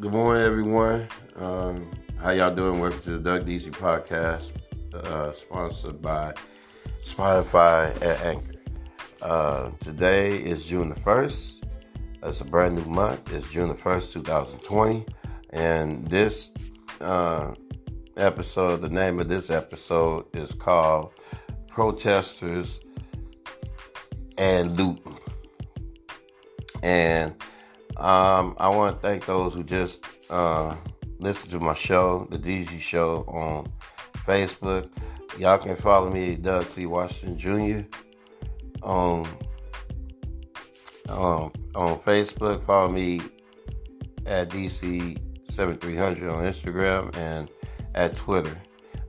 Good morning, everyone. Um, how y'all doing? Welcome to the Doug DC podcast, uh, sponsored by Spotify and Anchor. Uh, today is June the 1st. It's a brand new month. It's June the 1st, 2020. And this uh, episode, the name of this episode is called Protesters and Looting. And um, I want to thank those who just uh, listen to my show, the DG Show, on Facebook. Y'all can follow me, Doug C. Washington Jr. on um, on Facebook. Follow me at DC 7300 on Instagram and at Twitter.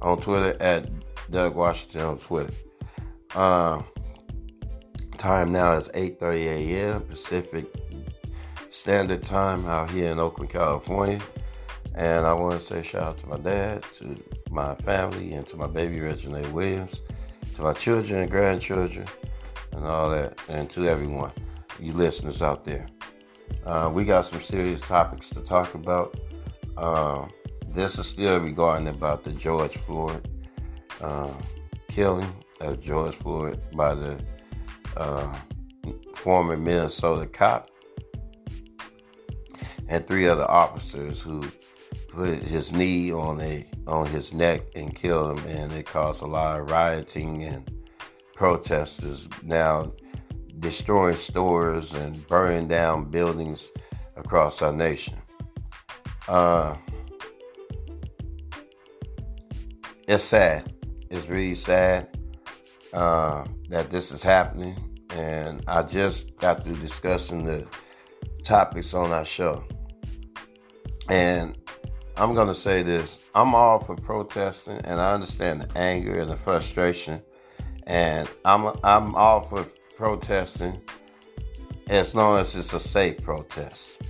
On Twitter at Doug Washington on Twitter. Uh, time now is 8:30 a.m. Pacific Standard Time out here in Oakland, California. And I want to say shout out to my dad, to my family, and to my baby Regina Williams, to my children and grandchildren, and all that, and to everyone, you listeners out there. Uh, we got some serious topics to talk about. Uh, this is still regarding about the George Floyd uh, killing of George Floyd by the uh, former Minnesota cop and three other officers who put his knee on a on his neck and killed him, and it caused a lot of rioting and protesters now destroying stores and burning down buildings across our nation. Uh, it's sad. It's really sad uh, that this is happening, and I just got through discussing the topics on our show. And I'm going to say this I'm all for protesting, and I understand the anger and the frustration. And I'm, I'm all for protesting as long as it's a safe protest.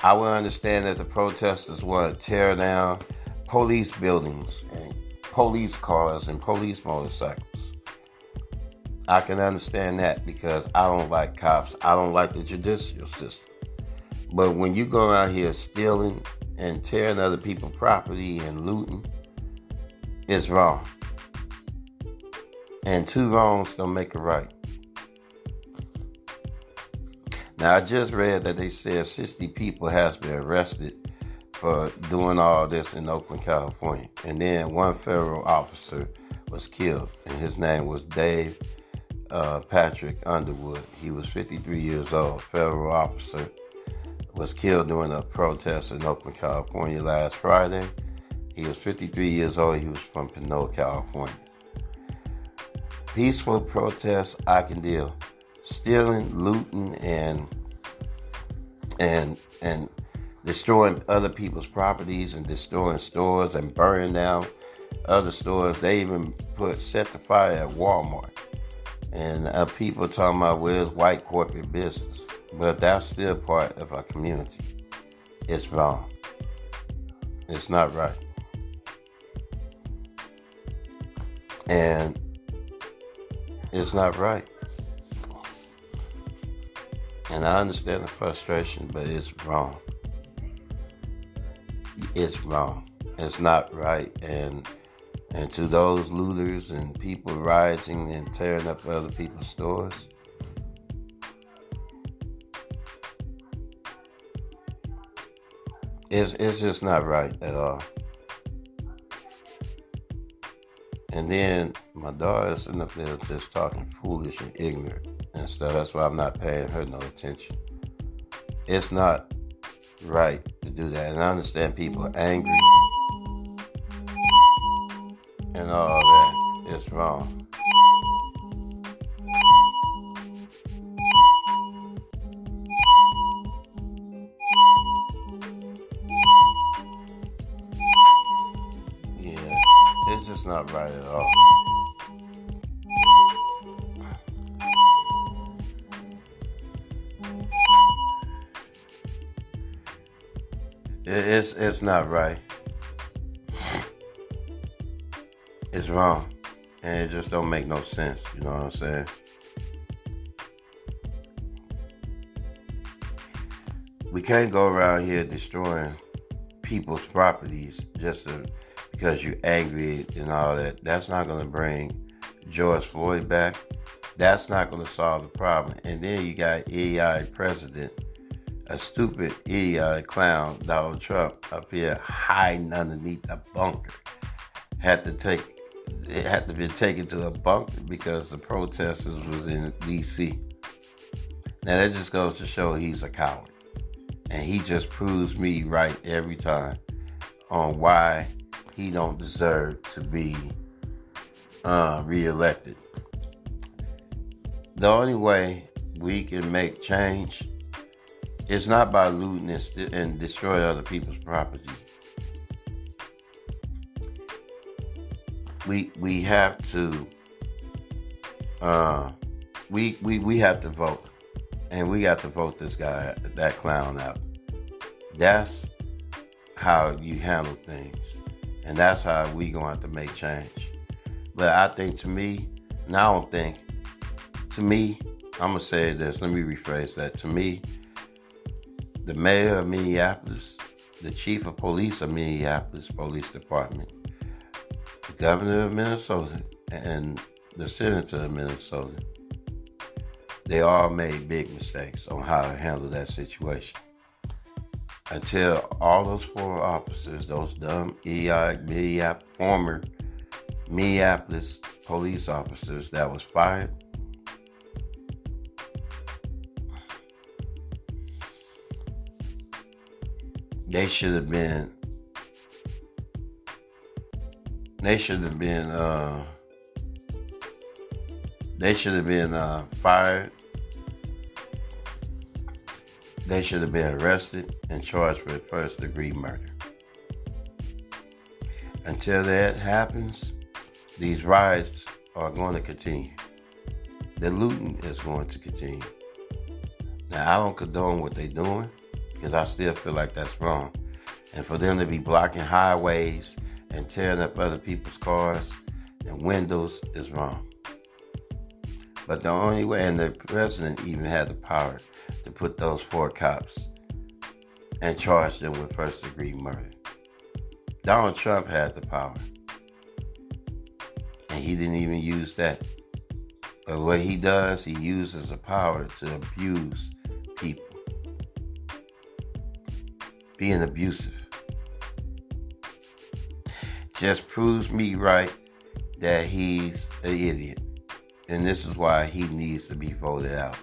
I will understand that the protesters want to tear down police buildings and police cars and police motorcycles. I can understand that because I don't like cops. I don't like the judicial system. But when you go out here stealing and tearing other people's property and looting, it's wrong. And two wrongs don't make a right. Now I just read that they said 60 people has been arrested for doing all this in Oakland, California. And then one federal officer was killed, and his name was Dave uh, Patrick Underwood. He was 53 years old, federal officer was killed during a protest in Oakland, California last Friday. He was 53 years old. He was from Pinole, California. Peaceful protests, I can deal. Stealing, looting, and and and destroying other people's properties and destroying stores and burning down other stores. They even put set the fire at Walmart. And uh, people talking about where's white corporate business. But that's still part of our community. It's wrong. It's not right. And it's not right. And I understand the frustration, but it's wrong. It's wrong. It's not right. And and to those looters and people rioting and tearing up other people's stores, it's, it's just not right at all. And then my daughter's in up there just talking foolish and ignorant and stuff. That's why I'm not paying her no attention. It's not right to do that. And I understand people are angry and all that is wrong. Yeah, it's just not right at all. It's it's not right. It's wrong. And it just don't make no sense. You know what I'm saying? we can't go around here destroying people's properties just to, because you're angry and all that. That's not going to bring George Floyd back. That's not going to solve the problem. And then you got AI president, a stupid AI clown, Donald Trump, up here hiding underneath a bunker. Had to take, it had to be taken to a bunk because the protesters was in D.C. Now that just goes to show he's a coward. And he just proves me right every time on why he don't deserve to be uh, reelected. The only way we can make change is not by looting and, st- and destroying other people's property. We we have to uh, we we we have to vote and we got to vote this guy, that clown out. That's how you handle things. And that's how we going to make change. But I think to me, and I don't think, to me, I'm to say this, let me rephrase that. To me, the mayor of Minneapolis, the chief of police of Minneapolis Police Department, the governor of Minnesota, and the senator of Minnesota, they all made big mistakes on how to handle that situation. Until all those four officers, those dumb EI, Minneapolis, former Minneapolis police officers that was fired, they should have been they should have been uh, they should have been uh, fired they should have been arrested and charged with first degree murder. Until that happens, these riots are going to continue. The looting is going to continue. Now, I don't condone what they're doing because I still feel like that's wrong. And for them to be blocking highways and tearing up other people's cars and windows is wrong. But the only way, and the president even had the power to put those four cops and charge them with first degree murder. Donald Trump had the power. And he didn't even use that. But what he does, he uses the power to abuse people. Being abusive. Just proves me right that he's an idiot. And this is why he needs to be voted out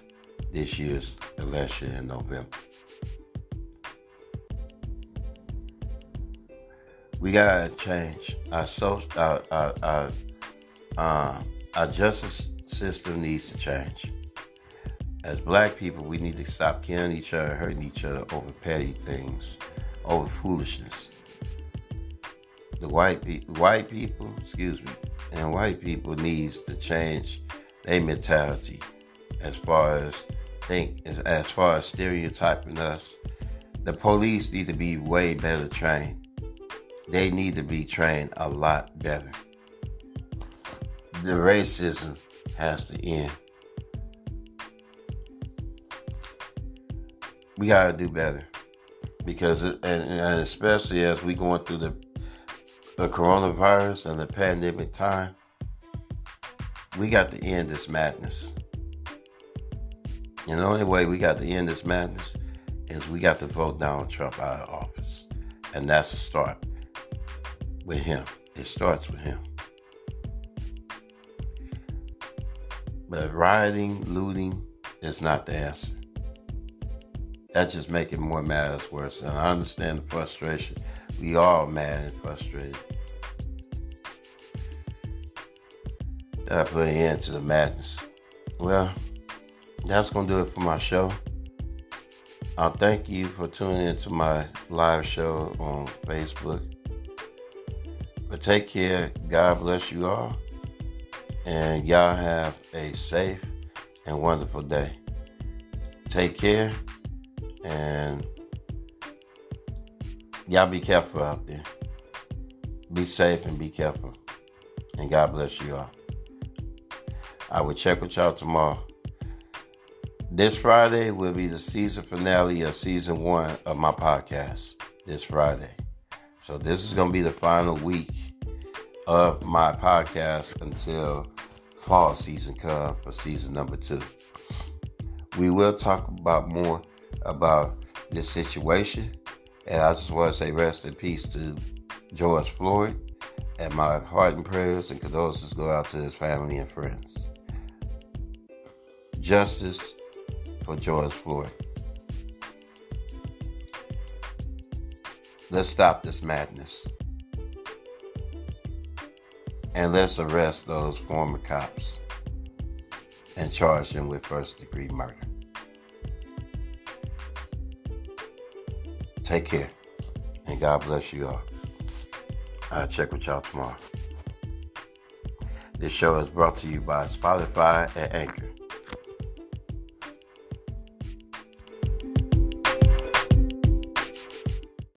this year's election in November. We gotta change our social, our, our, our, uh, our justice system needs to change. As black people, we need to stop killing each other, hurting each other over petty things, over foolishness. The white people, white people, excuse me, and white people needs to change their mentality as far as think as far as stereotyping us. The police need to be way better trained. They need to be trained a lot better. The racism has to end. We gotta do better because, and, and especially as we going through the the coronavirus and the pandemic time, we got to end this madness. And the only way we got to end this madness is we got to vote Donald Trump out of office. And that's the start with him. It starts with him. But rioting, looting is not the answer. That's just making more matters worse. And I understand the frustration. We all mad and frustrated. That put an end to the madness. Well, that's to do it for my show. I'll thank you for tuning into my live show on Facebook. But take care. God bless you all. And y'all have a safe and wonderful day. Take care. And y'all be careful out there. Be safe and be careful. And God bless you all. I will check with y'all tomorrow. This Friday will be the season finale of season one of my podcast. This Friday. So this is going to be the final week of my podcast until fall season comes for season number two. We will talk about more about this situation. And I just want to say rest in peace to George Floyd. And my heart and prayers and condolences go out to his family and friends. Justice for George Floyd. Let's stop this madness. And let's arrest those former cops and charge them with first degree murder. Take care. And God bless you all. I'll check with y'all tomorrow. This show is brought to you by Spotify and Anchor.